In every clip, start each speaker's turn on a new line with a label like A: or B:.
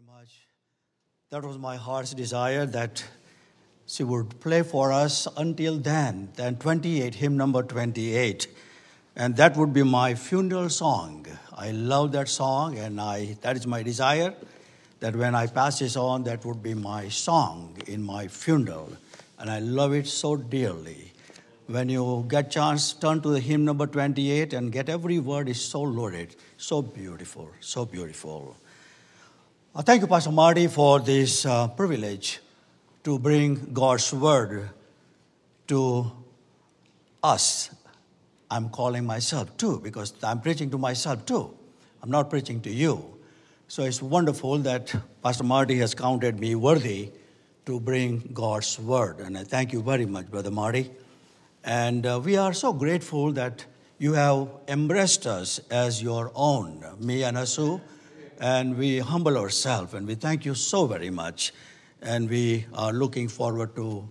A: very much. That was my heart's desire that she would play for us until then, then 28, hymn number 28. And that would be my funeral song. I love that song, and I, that is my desire that when I pass this on, that would be my song in my funeral. And I love it so dearly. When you get chance, turn to the hymn number 28 and get every word is so loaded, so beautiful, so beautiful. Uh, thank you, Pastor Marty, for this uh, privilege to bring God's word to us. I'm calling myself too because I'm preaching to myself too. I'm not preaching to you. So it's wonderful that Pastor Marty has counted me worthy to bring God's word. And I thank you very much, Brother Marty. And uh, we are so grateful that you have embraced us as your own, me and Asu. And we humble ourselves and we thank you so very much. And we are looking forward to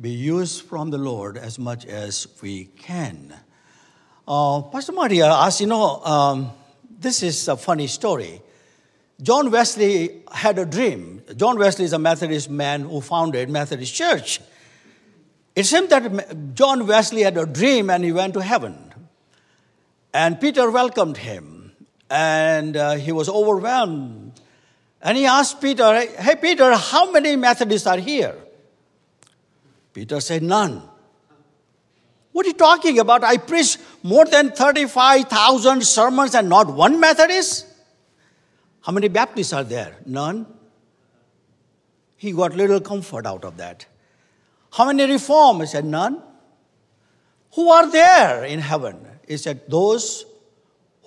A: be used from the Lord as much as we can. Uh, Pastor Marty asked, you know, um, this is a funny story. John Wesley had a dream. John Wesley is a Methodist man who founded Methodist Church. It seemed that John Wesley had a dream and he went to heaven. And Peter welcomed him. And uh, he was overwhelmed. And he asked Peter, Hey, Peter, how many Methodists are here? Peter said, None. What are you talking about? I preached more than 35,000 sermons and not one Methodist? How many Baptists are there? None. He got little comfort out of that. How many reform? He said, None. Who are there in heaven? He said, Those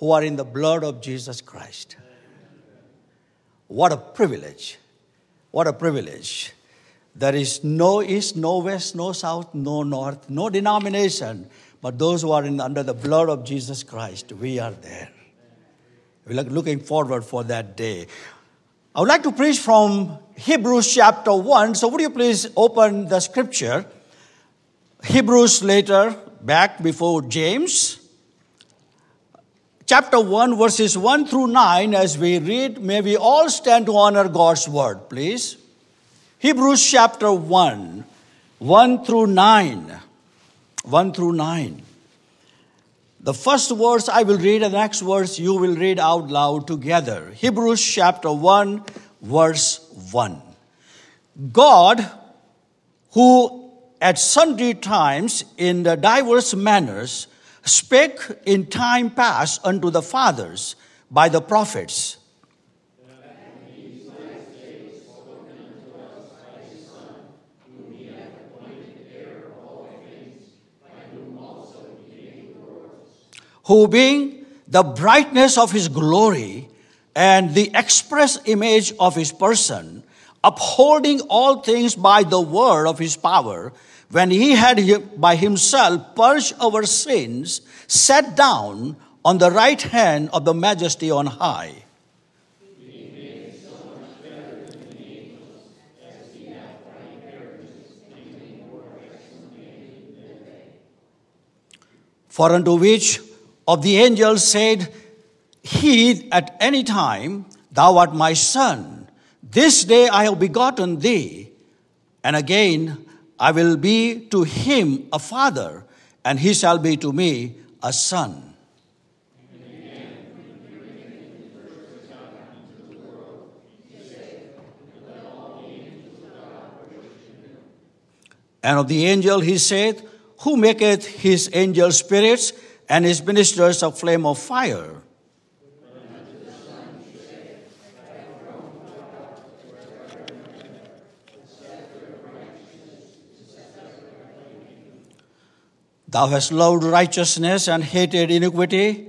A: who are in the blood of Jesus Christ. What a privilege. What a privilege. There is no east, no west, no south, no north, no denomination, but those who are in, under the blood of Jesus Christ, we are there. We're looking forward for that day. I would like to preach from Hebrews chapter 1. So, would you please open the scripture? Hebrews later, back before James. Chapter 1, verses 1 through 9, as we read, may we all stand to honor God's word, please. Hebrews chapter 1, 1 through 9. 1 through 9. The first verse I will read, and the next verse you will read out loud together. Hebrews chapter 1, verse 1. God, who at sundry times in the diverse manners spake in time past unto the fathers by the prophets. Who being the brightness of his glory and the express image of his person, upholding all things by the word of his power, when he had by himself purged our sins, sat down on the right hand of the majesty on high. For unto which of the angels said, He at any time, Thou art my son. This day I have begotten thee. And again, I will be to him a father, and he shall be to me a son. And of the angel he said, Who maketh his angel spirits and his ministers a flame of fire. Thou hast loved righteousness and hated iniquity.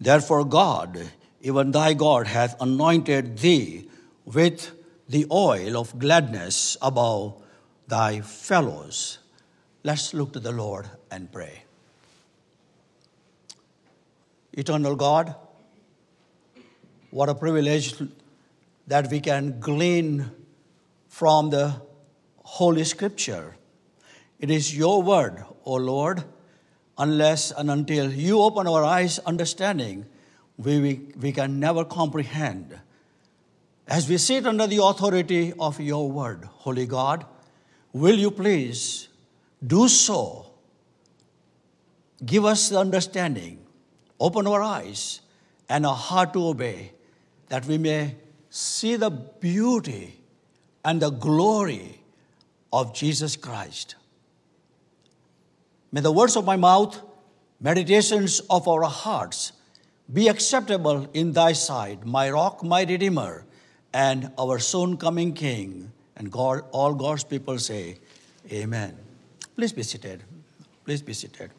A: Therefore, God, even thy God, hath anointed thee with the oil of gladness above thy fellows. Let's look to the Lord and pray. Eternal God, what a privilege that we can glean from the Holy Scripture. It is your word, O Lord. Unless and until you open our eyes understanding, we, we, we can never comprehend as we sit under the authority of your word, Holy God, will you please do so? Give us the understanding, open our eyes and our heart to obey, that we may see the beauty and the glory of Jesus Christ. May the words of my mouth, meditations of our hearts, be acceptable in thy sight, my rock, my redeemer, and our soon coming King. And God, all God's people say, Amen. Please be seated. Please be seated.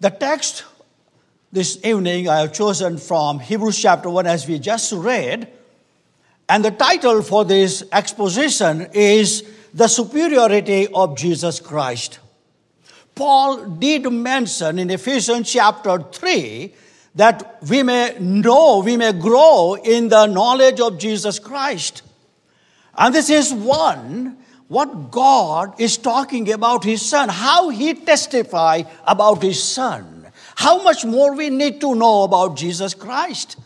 A: The text this evening I have chosen from Hebrews chapter 1 as we just read. And the title for this exposition is The Superiority of Jesus Christ. Paul did mention in Ephesians chapter 3 that we may know, we may grow in the knowledge of Jesus Christ. And this is one what God is talking about His Son, how He testified about His Son, how much more we need to know about Jesus Christ.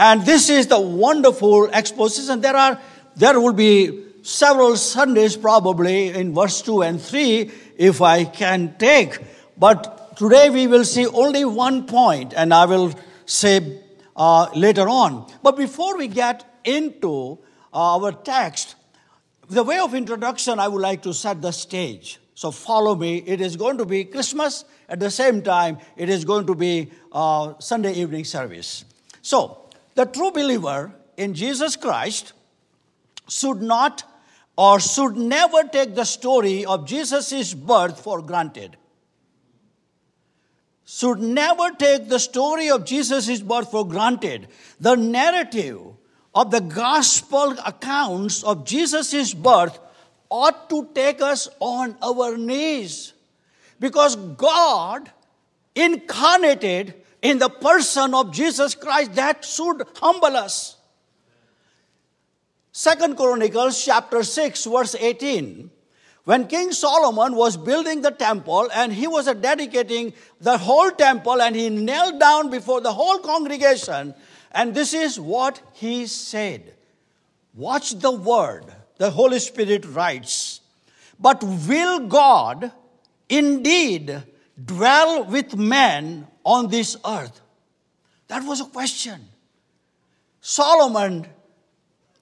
A: And this is the wonderful exposition. There are, there will be several Sundays probably in verse 2 and 3 if I can take. But today we will see only one point and I will say uh, later on. But before we get into uh, our text, the way of introduction, I would like to set the stage. So follow me. It is going to be Christmas. At the same time, it is going to be uh, Sunday evening service. So, the true believer in Jesus Christ should not or should never take the story of Jesus' birth for granted. Should never take the story of Jesus' birth for granted. The narrative of the gospel accounts of Jesus' birth ought to take us on our knees because God incarnated in the person of Jesus Christ that should humble us. Second Chronicles chapter 6 verse 18 when King Solomon was building the temple and he was dedicating the whole temple and he knelt down before the whole congregation and this is what he said. Watch the word. The Holy Spirit writes, But will God indeed dwell with men on this earth? That was a question. Solomon,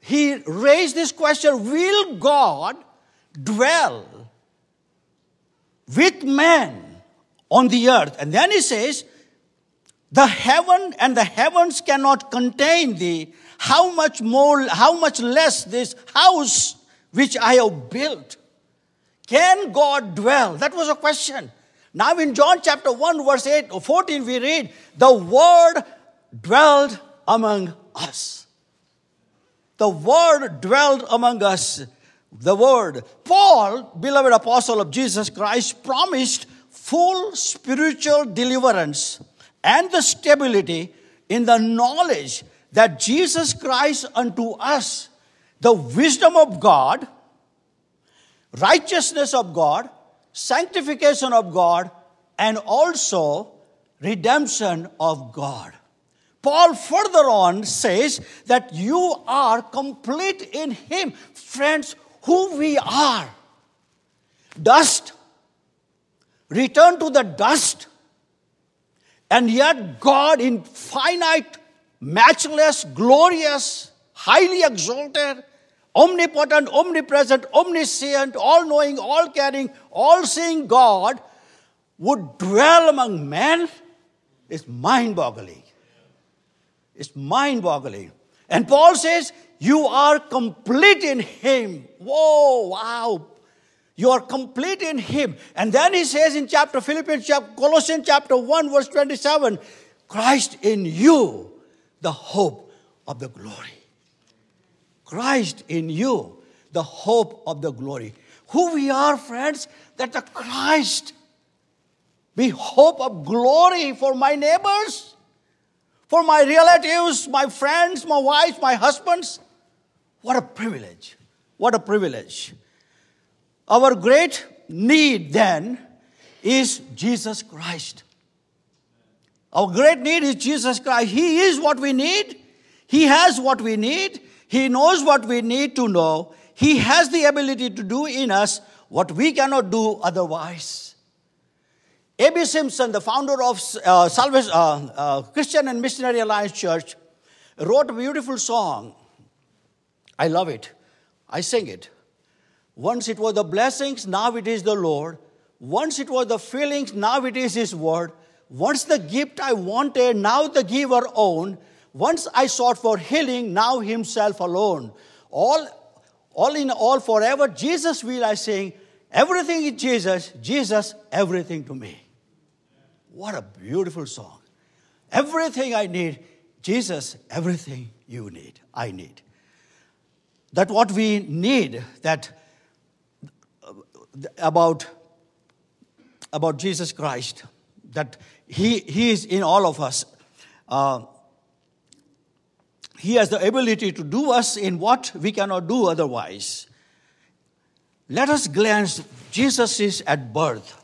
A: he raised this question Will God dwell with man on the earth? And then he says, the heaven and the heavens cannot contain thee. How much more, how much less this house which I have built? Can God dwell? That was a question. Now in John chapter 1, verse 8 or 14, we read, The word dwelled among us. The word dwelled among us. The word. Paul, beloved apostle of Jesus Christ, promised full spiritual deliverance and the stability in the knowledge that Jesus Christ unto us, the wisdom of God, righteousness of God, sanctification of God, and also redemption of God. Paul further on says that you are complete in Him. Friends, who we are. Dust. Return to the dust and yet, God, in finite, matchless, glorious, highly exalted, omnipotent, omnipresent, omniscient, all knowing, all caring, all seeing God, would dwell among men is mind boggling. It's mind boggling. And Paul says, You are complete in Him. Whoa, wow. You are complete in Him. And then he says in chapter Philippians, chapter, Colossians chapter 1, verse 27, Christ in you, the hope of the glory. Christ in you, the hope of the glory. Who we are, friends, that the Christ be hope of glory for my neighbors, for my relatives, my friends, my wives, my husbands. What a privilege. What a privilege. Our great need then is Jesus Christ. Our great need is Jesus Christ. He is what we need. He has what we need. He knows what we need to know. He has the ability to do in us what we cannot do otherwise. A.B. Simpson, the founder of uh, Salvation, uh, uh, Christian and Missionary Alliance Church, wrote a beautiful song. I love it. I sing it. Once it was the blessings, now it is the Lord. Once it was the feelings, now it is His word. Once the gift I wanted, now the giver own. Once I sought for healing, now Himself alone. All, all in all, forever, Jesus will I sing. Everything is Jesus, Jesus, everything to me. What a beautiful song. Everything I need, Jesus, everything you need, I need. That what we need, that uh, about, about Jesus Christ, that he, he is in all of us. Uh, he has the ability to do us in what we cannot do otherwise. Let us glance, Jesus is at birth.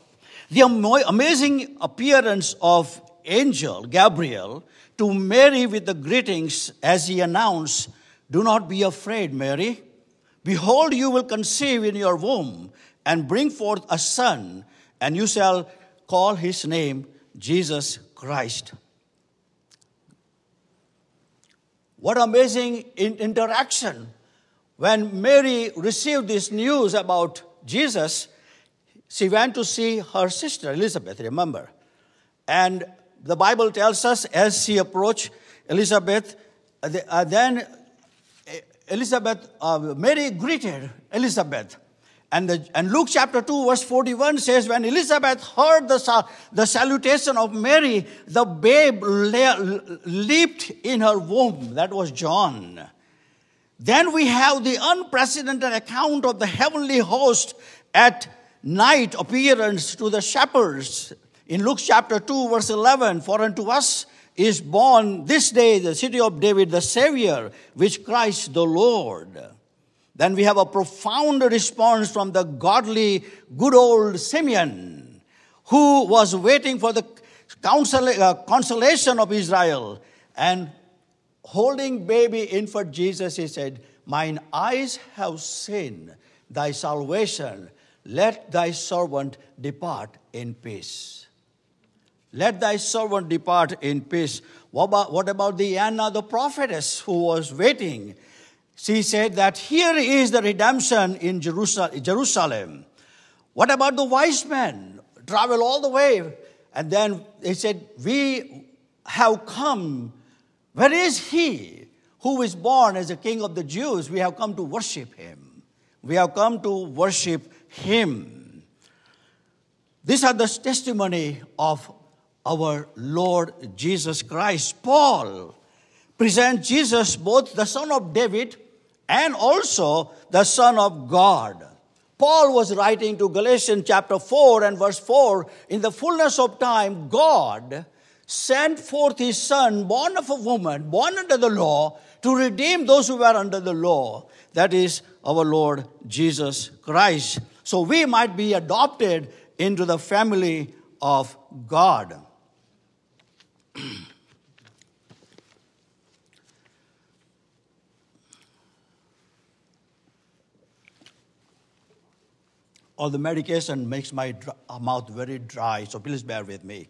A: The amazing appearance of angel Gabriel to Mary with the greetings as he announced, Do not be afraid, Mary. Behold, you will conceive in your womb and bring forth a son, and you shall call his name Jesus Christ. What amazing interaction. When Mary received this news about Jesus, she went to see her sister Elizabeth, remember? And the Bible tells us as she approached Elizabeth, uh, uh then uh, Elizabeth, uh, Mary greeted Elizabeth. And, the, and Luke chapter 2, verse 41 says, When Elizabeth heard the, the salutation of Mary, the babe le- leaped in her womb. That was John. Then we have the unprecedented account of the heavenly host at night appearance to the shepherds. In Luke chapter 2, verse 11, for unto us is born this day the city of David, the Savior, which Christ the Lord. Then we have a profound response from the godly, good old Simeon, who was waiting for the uh, consolation of Israel. And holding baby infant Jesus, he said, Mine eyes have seen thy salvation let thy servant depart in peace. Let thy servant depart in peace. What about, what about the Anna, the prophetess, who was waiting? She said that here is the redemption in Jerusalem. What about the wise men? Travel all the way. And then they said, We have come. Where is he who is born as a king of the Jews? We have come to worship him. We have come to worship him. These are the testimony of our Lord Jesus Christ. Paul presents Jesus both the son of David and also the son of God. Paul was writing to Galatians chapter 4 and verse 4 In the fullness of time, God sent forth his son, born of a woman, born under the law, to redeem those who were under the law. That is our Lord Jesus Christ so we might be adopted into the family of God. All the medication makes my uh, mouth very dry, so please bear with me.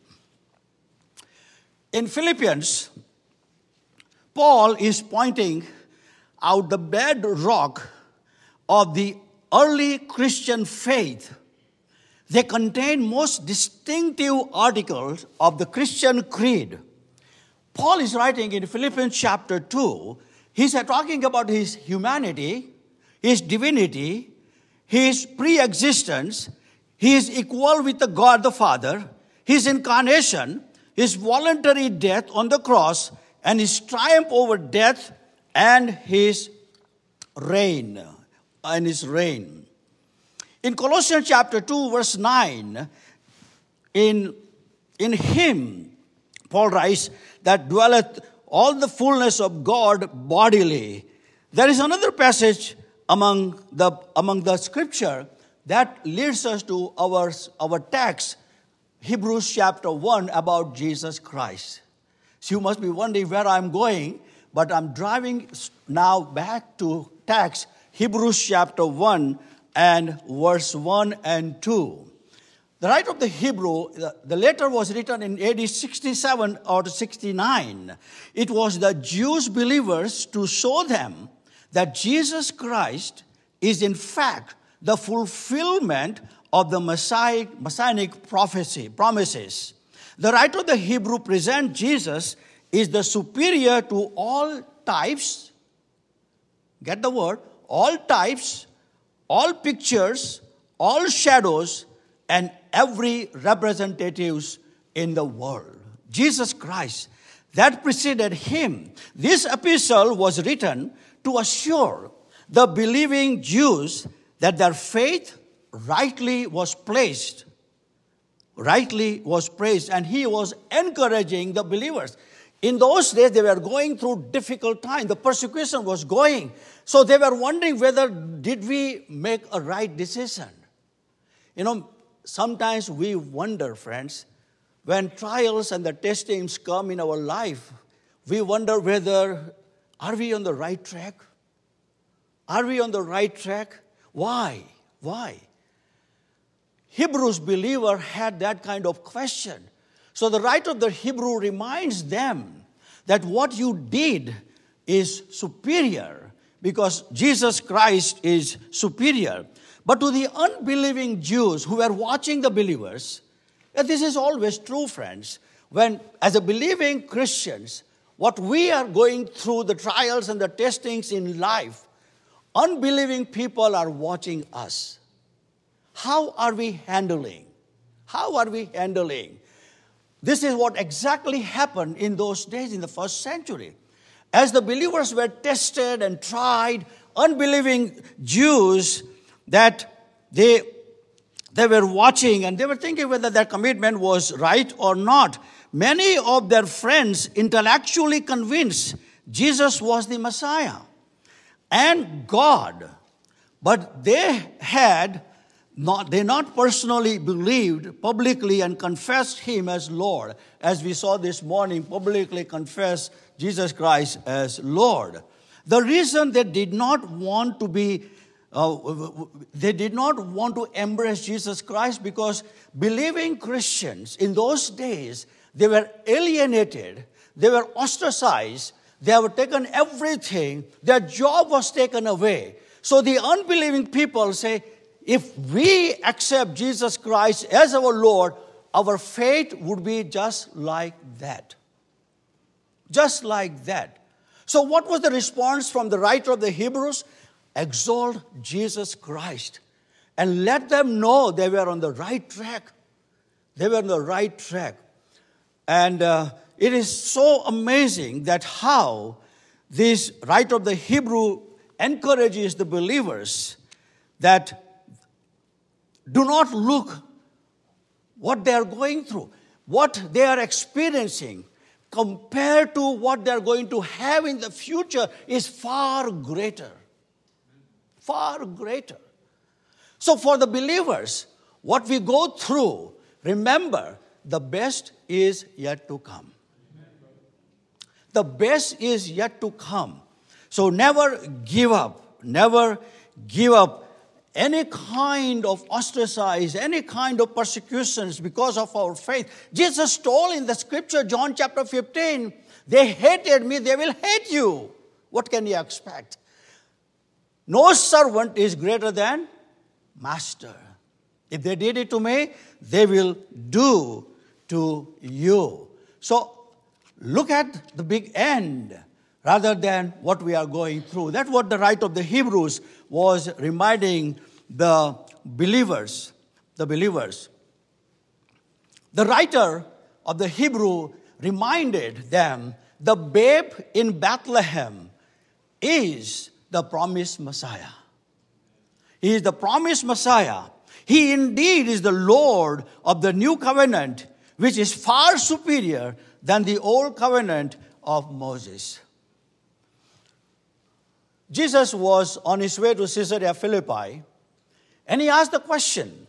A: In Philippians, Paul is pointing out the bedrock of the early Christian faith, they contain most distinctive articles of the Christian creed. Paul is writing in Philippians chapter 2, he's talking about his humanity, his divinity, his pre existence, his equal with the God the Father, his incarnation, his voluntary death on the cross, and his triumph over death and his reign and his reign. In Colossians chapter 2, verse 9, in, in him, Paul writes, that dwelleth all the fullness of God bodily. There is another passage among the, among the scripture that leads us to our, our text Hebrews chapter 1 about Jesus Christ. So you must be wondering where I'm going, but I'm driving now back to text, Hebrews chapter 1 and verse 1 and 2. The writer of the Hebrew, the letter was written in AD 67 or 69. It was the Jewish believers to show them that Jesus Christ is in fact the fulfillment of the messianic, messianic prophecy, promises. The writer of the Hebrew present Jesus is the superior to all types. Get the word? All types, all pictures, all shadows, and every representatives in the world. Jesus Christ, that preceded him. This epistle was written to assure the believing Jews that their faith rightly was placed, rightly was praised, and he was encouraging the believers. In those days, they were going through difficult time. The persecution was going. So they were wondering whether did we make a right decision. You know, sometimes we wonder, friends, when trials and the testings come in our life, we wonder whether are we on the right track? Are we on the right track? Why? Why? Hebrews believer had that kind of question. So the writer of the Hebrew reminds them that what you did is superior because Jesus Christ is superior. But to the unbelieving Jews who were watching the believers, this is always true, friends. When, as a believing Christians, what we are going through, the trials and the testings in life, unbelieving people are watching us. How are we handling? How are we handling? This is what exactly happened in those days in the first century. As the believers were tested and tried, unbelieving Jews that they, they were watching and they were thinking whether their commitment was right or not. Many of their friends intellectually convinced Jesus was the Messiah and God, but they had not, they not personally believed publicly and confessed him as Lord, as we saw this morning, publicly confess Jesus Christ as Lord. The reason they did not want to be uh, they did not want to embrace Jesus Christ because believing Christians in those days, they were alienated, they were ostracized, they have taken everything, their job was taken away. So the unbelieving people say, if we accept Jesus Christ as our Lord, our fate would be just like that. Just like that. So, what was the response from the writer of the Hebrews? exalt Jesus Christ and let them know they were on the right track. They were on the right track. And uh, it is so amazing that how this writer of the Hebrew encourages the believers that do not look what they are going through, what they are experiencing compared to what they are going to have in the future is far greater far greater. So, for the believers, what we go through, remember, the best is yet to come. The best is yet to come. So, never give up. Never give up any kind of ostracize, any kind of persecutions because of our faith. Jesus told in the scripture, John chapter 15, they hated me, they will hate you. What can you expect? No servant is greater than master. If they did it to me, they will do to you. So look at the big end rather than what we are going through. That's what the writer of the Hebrews was reminding the believers. The believers. The writer of the Hebrew reminded them the babe in Bethlehem is the promised Messiah. He is the promised Messiah. He indeed is the Lord of the new covenant, which is far superior than the old covenant of Moses. Jesus was on his way to Caesarea Philippi, and he asked the question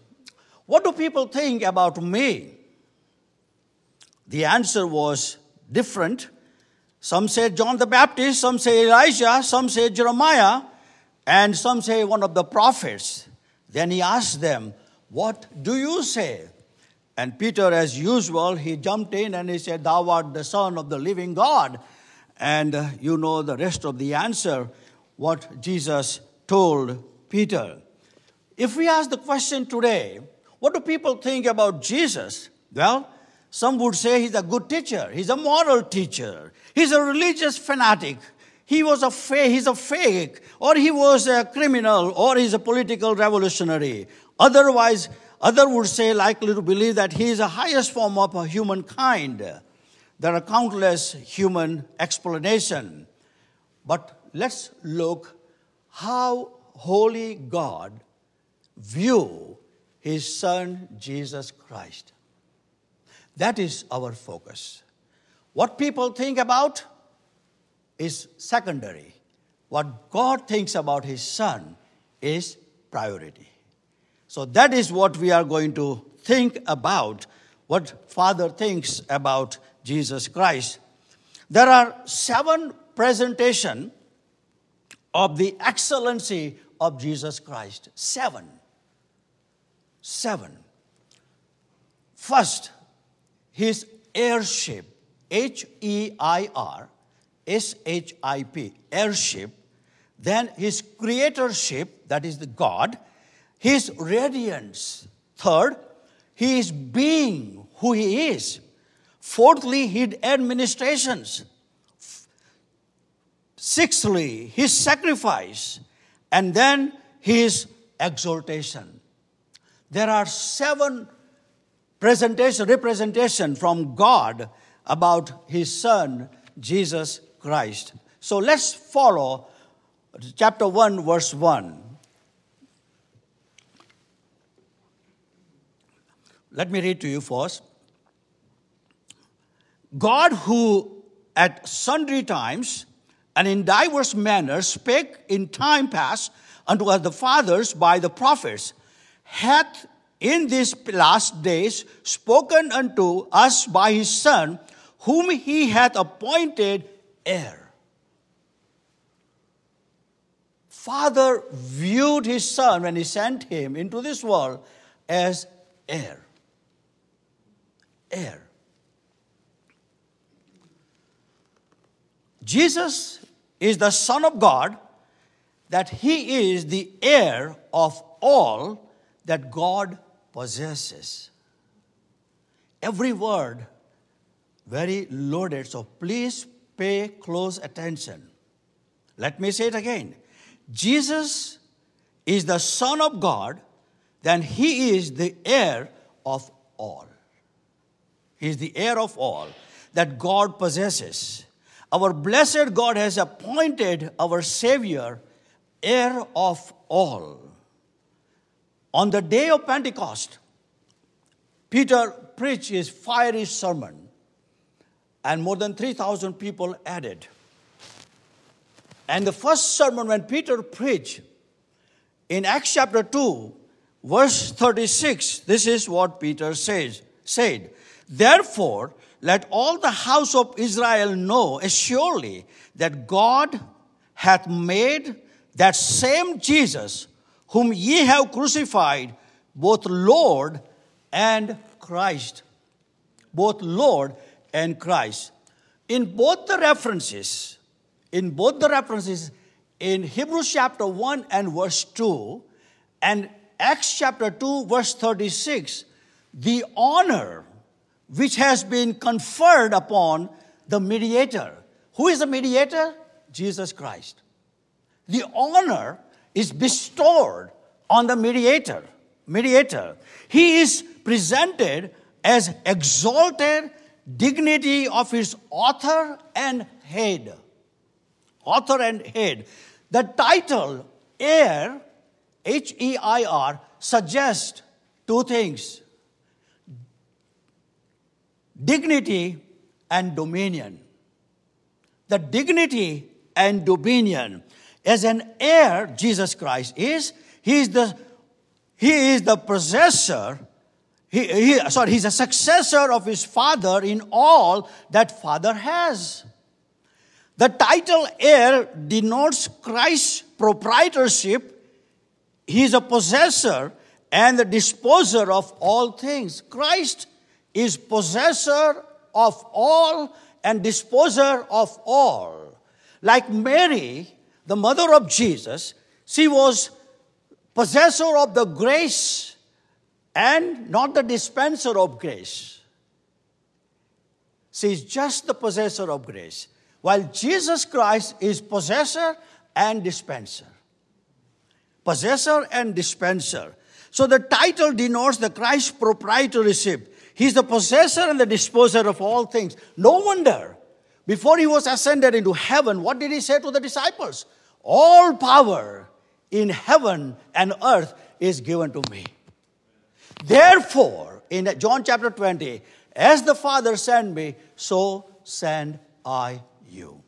A: What do people think about me? the answer was different. Some said John the Baptist, some say Elijah, some say Jeremiah, and some say one of the prophets. Then he asked them, What do you say? And Peter, as usual, he jumped in and he said, Thou art the Son of the living God. And uh, you know the rest of the answer, what Jesus told Peter. If we ask the question today, what do people think about Jesus? Well, some would say he's a good teacher, he's a moral teacher, he's a religious fanatic, he was a he's a fake, or he was a criminal, or he's a political revolutionary. Otherwise, other would say likely to believe that he is the highest form of humankind. There are countless human explanations. But let's look how holy God view his son Jesus Christ. That is our focus. What people think about is secondary. What God thinks about his son is priority. So that is what we are going to think about, what Father thinks about Jesus Christ. There are seven presentation of the excellency of Jesus Christ. Seven. Seven. First, his heirship, H E I R S H I P, heirship. Then his creatorship, that is the God. His radiance. Third, he is being who he is. Fourthly, his administrations. Sixthly, his sacrifice. And then his exaltation. There are seven presentation, representation from God about his son, Jesus Christ. So let's follow chapter 1, verse 1. Let me read to you first. God, who at sundry times and in diverse manners spake in time past unto the fathers by the prophets, hath in these last days spoken unto us by his Son, whom he hath appointed heir. Father viewed his Son when he sent him into this world as heir. Jesus is the Son of God, that he is the heir of all that God possesses. Every word very loaded, so please pay close attention. Let me say it again. Jesus is the Son of God, then He is the heir of all. He is the heir of all that God possesses. Our blessed God has appointed our Savior heir of all. On the day of Pentecost, Peter preached his fiery sermon, and more than 3,000 people added. And the first sermon, when Peter preached in Acts chapter 2, verse 36, this is what Peter says, said. Therefore, let all the house of Israel know assuredly that God hath made that same Jesus whom ye have crucified, both Lord and Christ. Both Lord and Christ. In both the references, in both the references, in Hebrews chapter 1 and verse 2, and Acts chapter 2, verse 36, the honor which has been conferred upon the mediator. Who is the mediator? Jesus Christ. The honor is bestowed on the mediator. Mediator. He is presented as exalted dignity of his author and head. Author and head. The title heir, H E I R, suggests two things dignity and dominion. The dignity and dominion as an heir, Jesus Christ is, he is the, he is the possessor He, he, sorry, he's a successor of his father in all that father has. The title heir denotes Christ's proprietorship. He is a possessor and the disposer of all things. Christ is possessor of all and disposer of all. Like Mary, the mother of Jesus, she was possessor of the grace and not the dispenser of grace. She is just the possessor of grace, while Jesus Christ is possessor and dispenser. Possessor and dispenser. So the title denotes the Christ proprietorship. He's the possessor and the disposer of all things. No wonder, before he was ascended into heaven, what did he say to the disciples? All power in heaven and earth is given to me. Therefore, in John chapter 20, as the Father sent me, so send I you.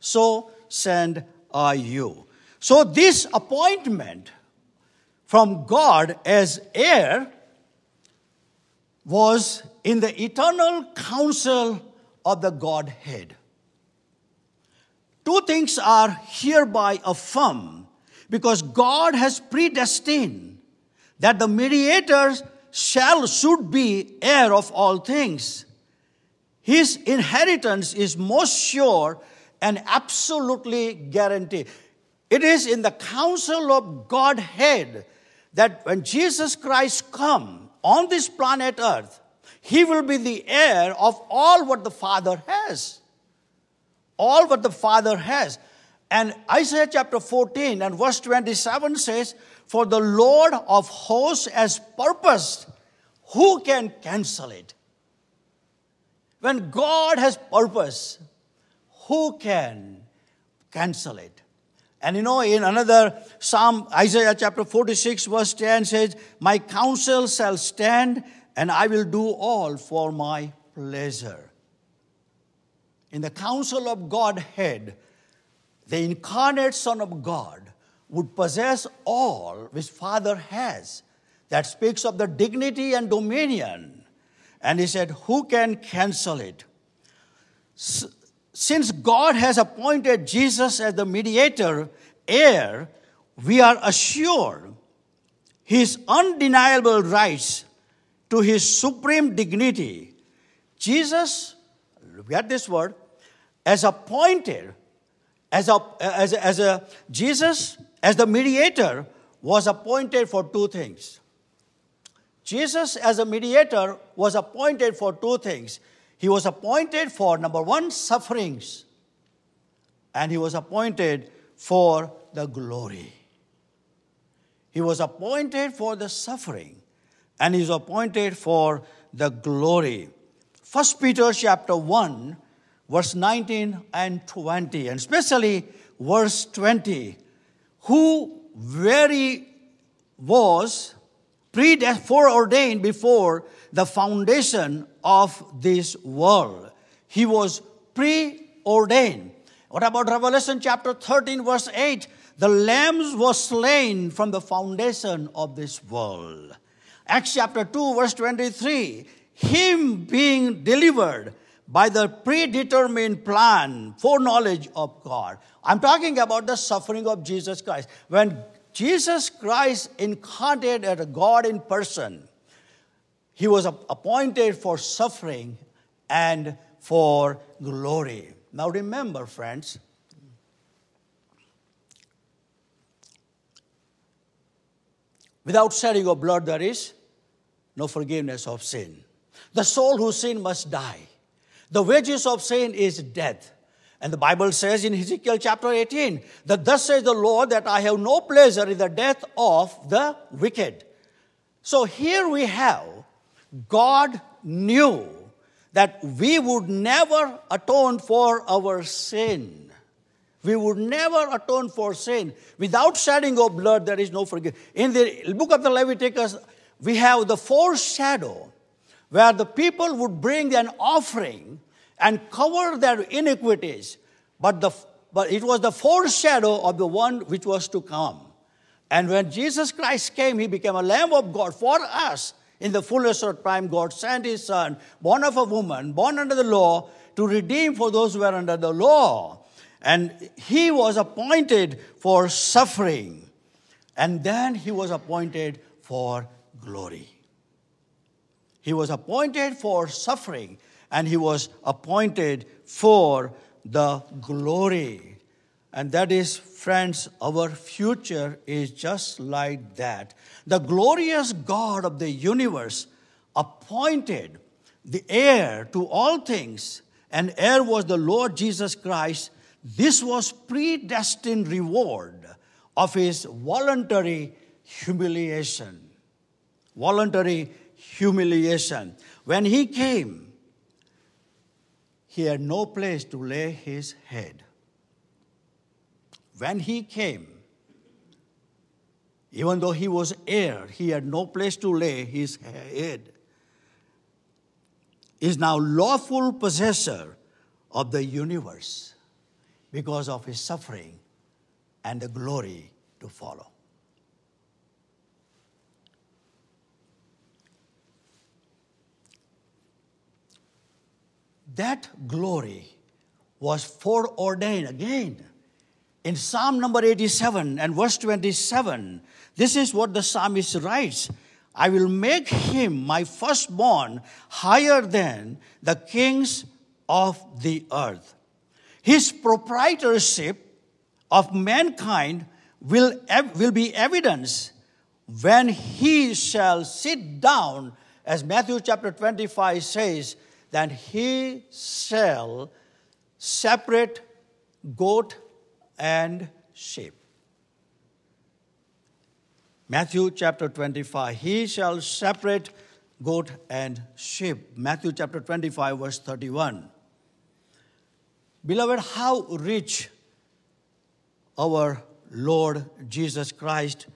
A: So send I you. So, this appointment from God as heir was in the eternal counsel of the Godhead. Two things are hereby affirmed because God has predestined that the mediator shall should be heir of all things. His inheritance is most sure and absolutely guaranteed. It is in the counsel of Godhead that when Jesus Christ come on this planet earth, he will be the heir of all what the Father has. All what the Father has. And Isaiah chapter 14 and verse 27 says, For the Lord of hosts has purposed, who can cancel it? When God has purpose, who can cancel it? And you know, in another Psalm, Isaiah chapter 46, verse 10 says, My counsel shall stand, and I will do all for my pleasure. In the counsel of Godhead, the incarnate Son of God would possess all which Father has. That speaks of the dignity and dominion. And he said, Who can cancel it? Since God has appointed Jesus as the mediator, heir, we are assured his undeniable rights to his supreme dignity. Jesus, at this word, as appointed as a, as a, as a Jesus, as the mediator, was appointed for two things. Jesus, as a mediator, was appointed for two things. He was appointed for, number one, sufferings, and he was appointed for the glory. He was appointed for the suffering, and he was appointed for the glory. First Peter chapter 1 verse 19 and 20, and especially verse 20, who very was foreordained before the foundation of this world. He was preordained. What about Revelation chapter 13, verse 8? The lambs was slain from the foundation of this world. Acts chapter 2, verse 23, him being delivered by the predetermined plan, foreknowledge of God. I'm talking about the suffering of Jesus Christ. When Jesus Christ incarnated as God in person, he was appointed for suffering and for glory. Now remember, friends, without shedding of blood, there is no forgiveness of sin. The soul who sin must die. The wages of sin is death. And the Bible says in Ezekiel chapter 18 that thus says the Lord that I have no pleasure in the death of the wicked. So here we have God knew that we would never atone for our sin. We would never atone for sin. Without shedding of blood, there is no forgiveness. In the book of the Leviticus, we have the foreshadow where the people would bring an offering and cover their iniquities. But, the, but it was the foreshadow of the one which was to come. And when Jesus Christ came, he became a Lamb of God for us. In the fullness of time, God sent his son, born of a woman, born under the law, to redeem for those who were under the law. And he was appointed for suffering. And then he was appointed for glory. He was appointed for suffering, and he was appointed for the glory. And that is, friends, our future is just like that. The glorious God of the universe appointed the heir to all things, and heir was the Lord Jesus Christ. This was predestined reward of his voluntary humiliation. Voluntary humiliation. When he came, he had no place to lay his head. When he came, even though he was heir, he had no place to lay his head. Is now lawful possessor of the universe because of his suffering and the glory to follow. that glory was foreordained again. In Psalm number 87 and verse 27, this is what the psalmist writes I will make him my firstborn higher than the kings of the earth. His proprietorship of mankind will, will be evidence when he shall sit down, as Matthew chapter 25 says, that he shall separate goat and sheep. Matthew chapter 25. He shall separate goat and sheep. Matthew chapter 25, verse 31. Beloved, how rich our Lord Jesus Christ,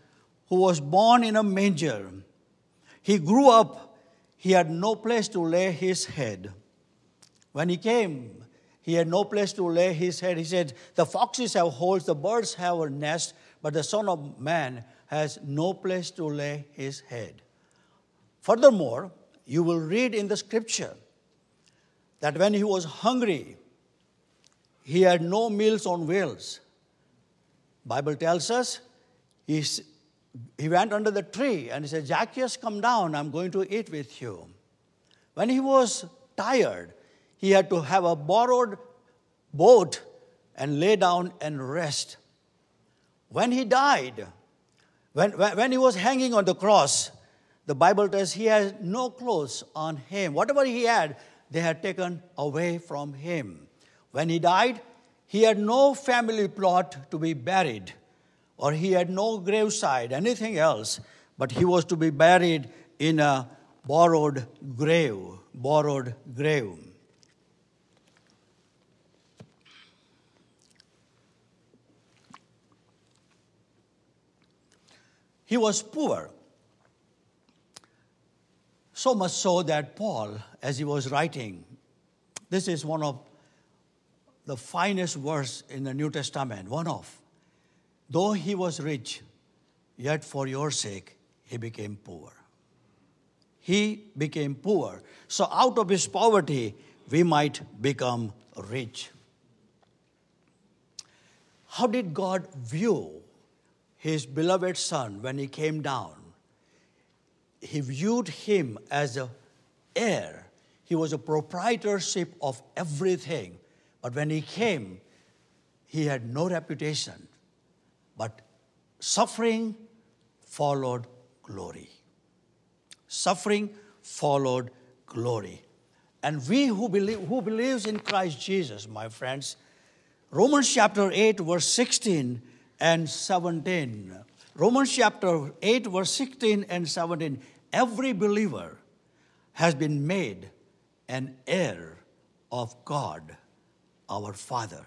A: who was born in a manger. He grew up he had no place to lay his head. When he came, he had no place to lay his head. He said, The foxes have holes, the birds have a nest, but the Son of Man has no place to lay his head. Furthermore, you will read in the scripture that when he was hungry, he had no meals on wheels. Bible tells us he he went under the tree and he said, Zacchaeus, come down, I'm going to eat with you. When he was tired, he had to have a borrowed boat and lay down and rest. When he died, when, when he was hanging on the cross, the Bible tells he had no clothes on him. Whatever he had, they had taken away from him. When he died, he had no family plot to be buried or he had no graveside, anything else, but he was to be buried in a borrowed grave, borrowed grave. He was poor. So much so that Paul, as he was writing, this is one of the finest verse in the New Testament, one of Though he was rich, yet for your sake he became poor. He became poor. So out of his poverty, we might become rich. How did God view his beloved son when he came down? He viewed him as an heir. He was a proprietorship of everything. But when he came, he had no reputation. But suffering followed glory. Suffering followed glory. And we who believe who believes in Christ Jesus, my friends, Romans chapter 8, verse 16 and 17. Romans chapter 8, verse 16 and 17. Every believer has been made an heir of God, our Father.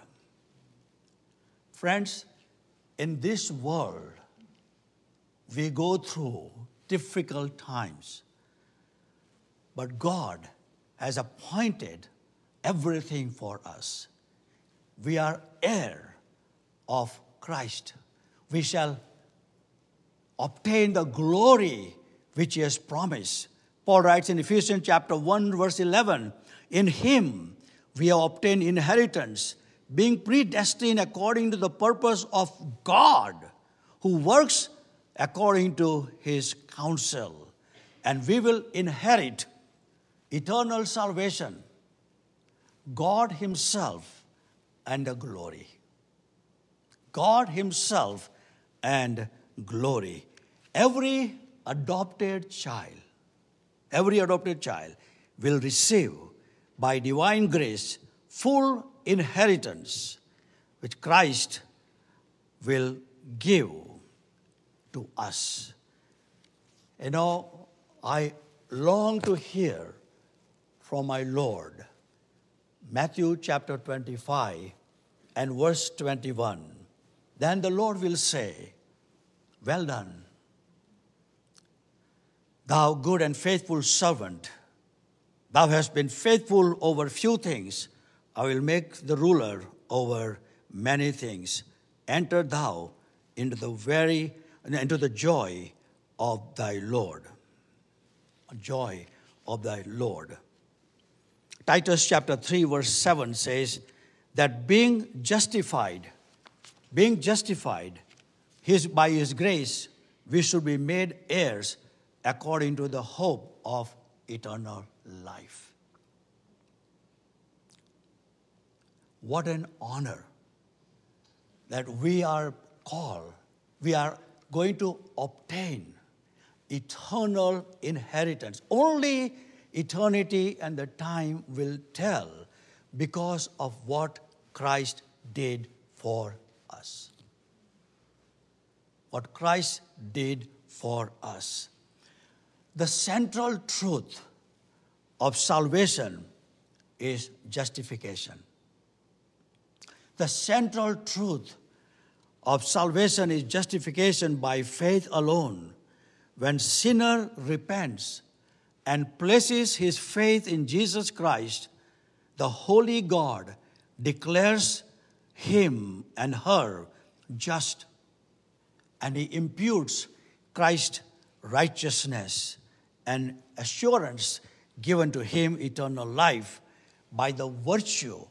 A: Friends, in this world, we go through difficult times. But God has appointed everything for us. We are heir of Christ. We shall obtain the glory which He has promised Paul writes in Ephesians chapter 1, verse 11 In him we have obtained inheritance, being predestined according to the purpose of God, who works according to his counsel. And we will inherit eternal salvation, God Himself, and the glory. God Himself and glory. Every adopted child, every adopted child will receive by divine grace full inheritance which Christ will give to us. You know, I long to hear from my Lord. Matthew chapter 25 and verse 21. Then the Lord will say, Well done, thou good and faithful servant. Thou hast been faithful over few things. I will make the ruler over many things. Enter thou into the very into the joy of thy Lord. Joy of thy Lord. Titus chapter 3, verse 7 says that being justified, being justified his, by his grace, we should be made heirs according to the hope of eternal life. What an honor that we are called, we are going to obtain eternal inheritance. Only eternity and the time will tell because of what Christ did for us. What Christ did for us. The central truth of salvation is justification. The central truth of salvation is justification by faith alone. When sinner repents and places his faith in Jesus Christ, the holy God declares him and her just, and he imputes Christ's righteousness and assurance given to him eternal life by the virtue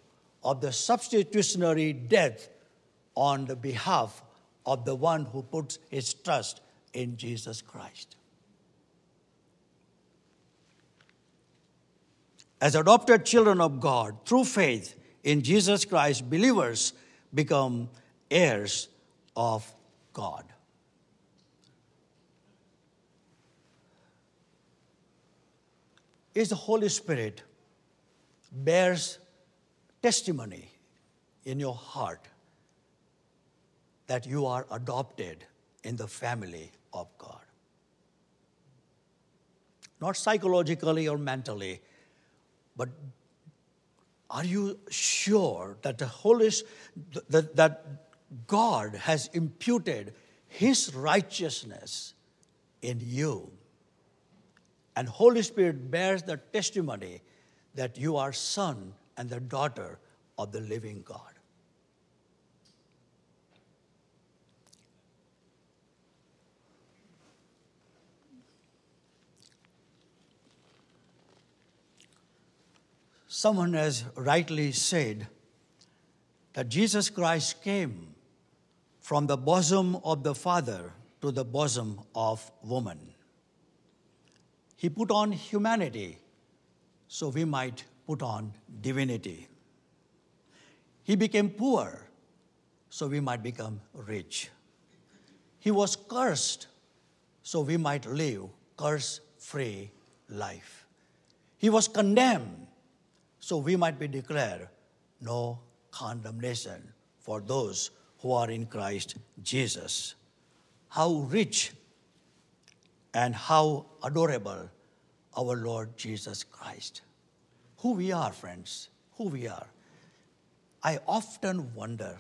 A: of the substitutionary death on the behalf of the one who puts his trust in Jesus Christ. As adopted children of God, through faith in Jesus Christ, believers become heirs of God. Is the Holy Spirit bears testimony in your heart that you are adopted in the family of God. Not psychologically or mentally, but are you sure that the Holy that, that God has imputed His righteousness in you? And Holy Spirit bears the testimony that you are son and the daughter of the living God. Someone has rightly said that Jesus Christ came from the bosom of the Father to the bosom of woman. He put on humanity so we might put on divinity. He became poor so we might become rich. He was cursed so we might live curse free life. He was condemned so we might be declared no condemnation for those who are in Christ Jesus. How rich and how adorable our Lord Jesus Christ. Who we are, friends, who we are. I often wonder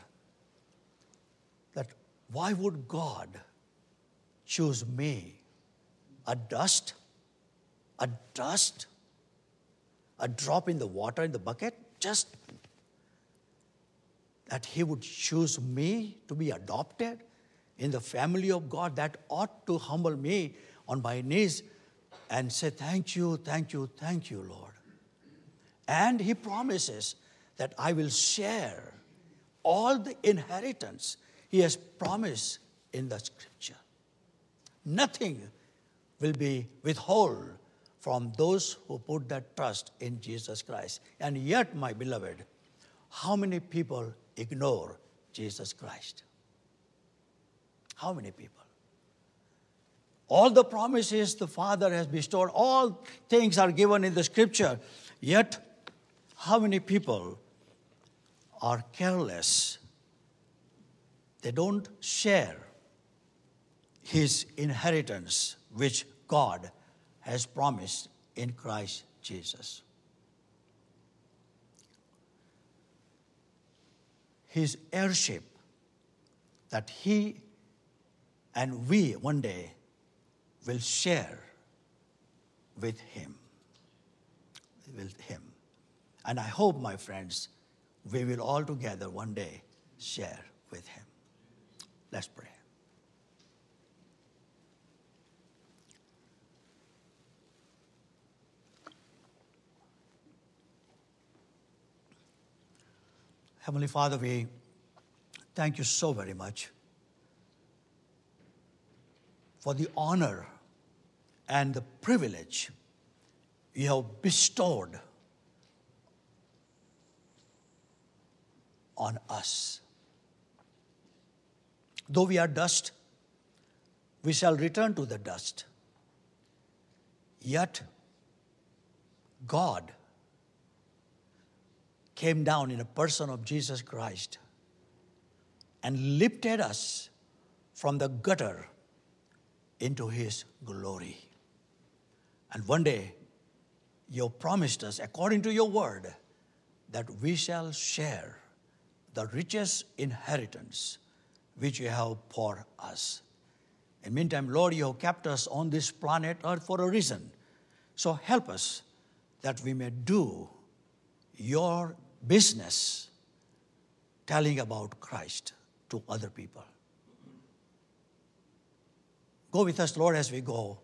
A: that why would God choose me, a dust, a dust a drop in the water in the bucket, just that He would choose me to be adopted in the family of God, that ought to humble me on my knees and say, Thank you, thank you, thank you, Lord. And He promises that I will share all the inheritance He has promised in the scripture. Nothing will be withheld from those who put that trust in Jesus Christ. And yet, my beloved, how many people ignore Jesus Christ? How many people? All the promises the Father has bestowed, all things are given in the scripture. Yet, how many people are careless? They don't share his inheritance, which God has promised in Christ Jesus. His heirship that he and we one day will share with him. With him. And I hope, my friends, we will all together one day share with him. Let's pray. Heavenly Father, we thank you so very much for the honor and the privilege you have bestowed on us. Though we are dust, we shall return to the dust. Yet, God came down in the person of Jesus Christ and lifted us from the gutter into his glory. And one day, you promised us, according to your word, that we shall share the richest inheritance which you have for us. In meantime, Lord, you have kept us on this planet Earth for a reason. So help us that we may do your business telling about Christ to other people. Go with us, Lord, as we go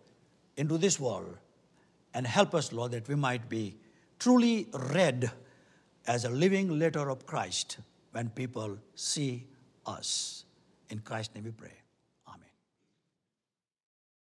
A: into this world and help us, Lord, that we might be truly read as a living letter of Christ when people see us. In Christ's name we pray.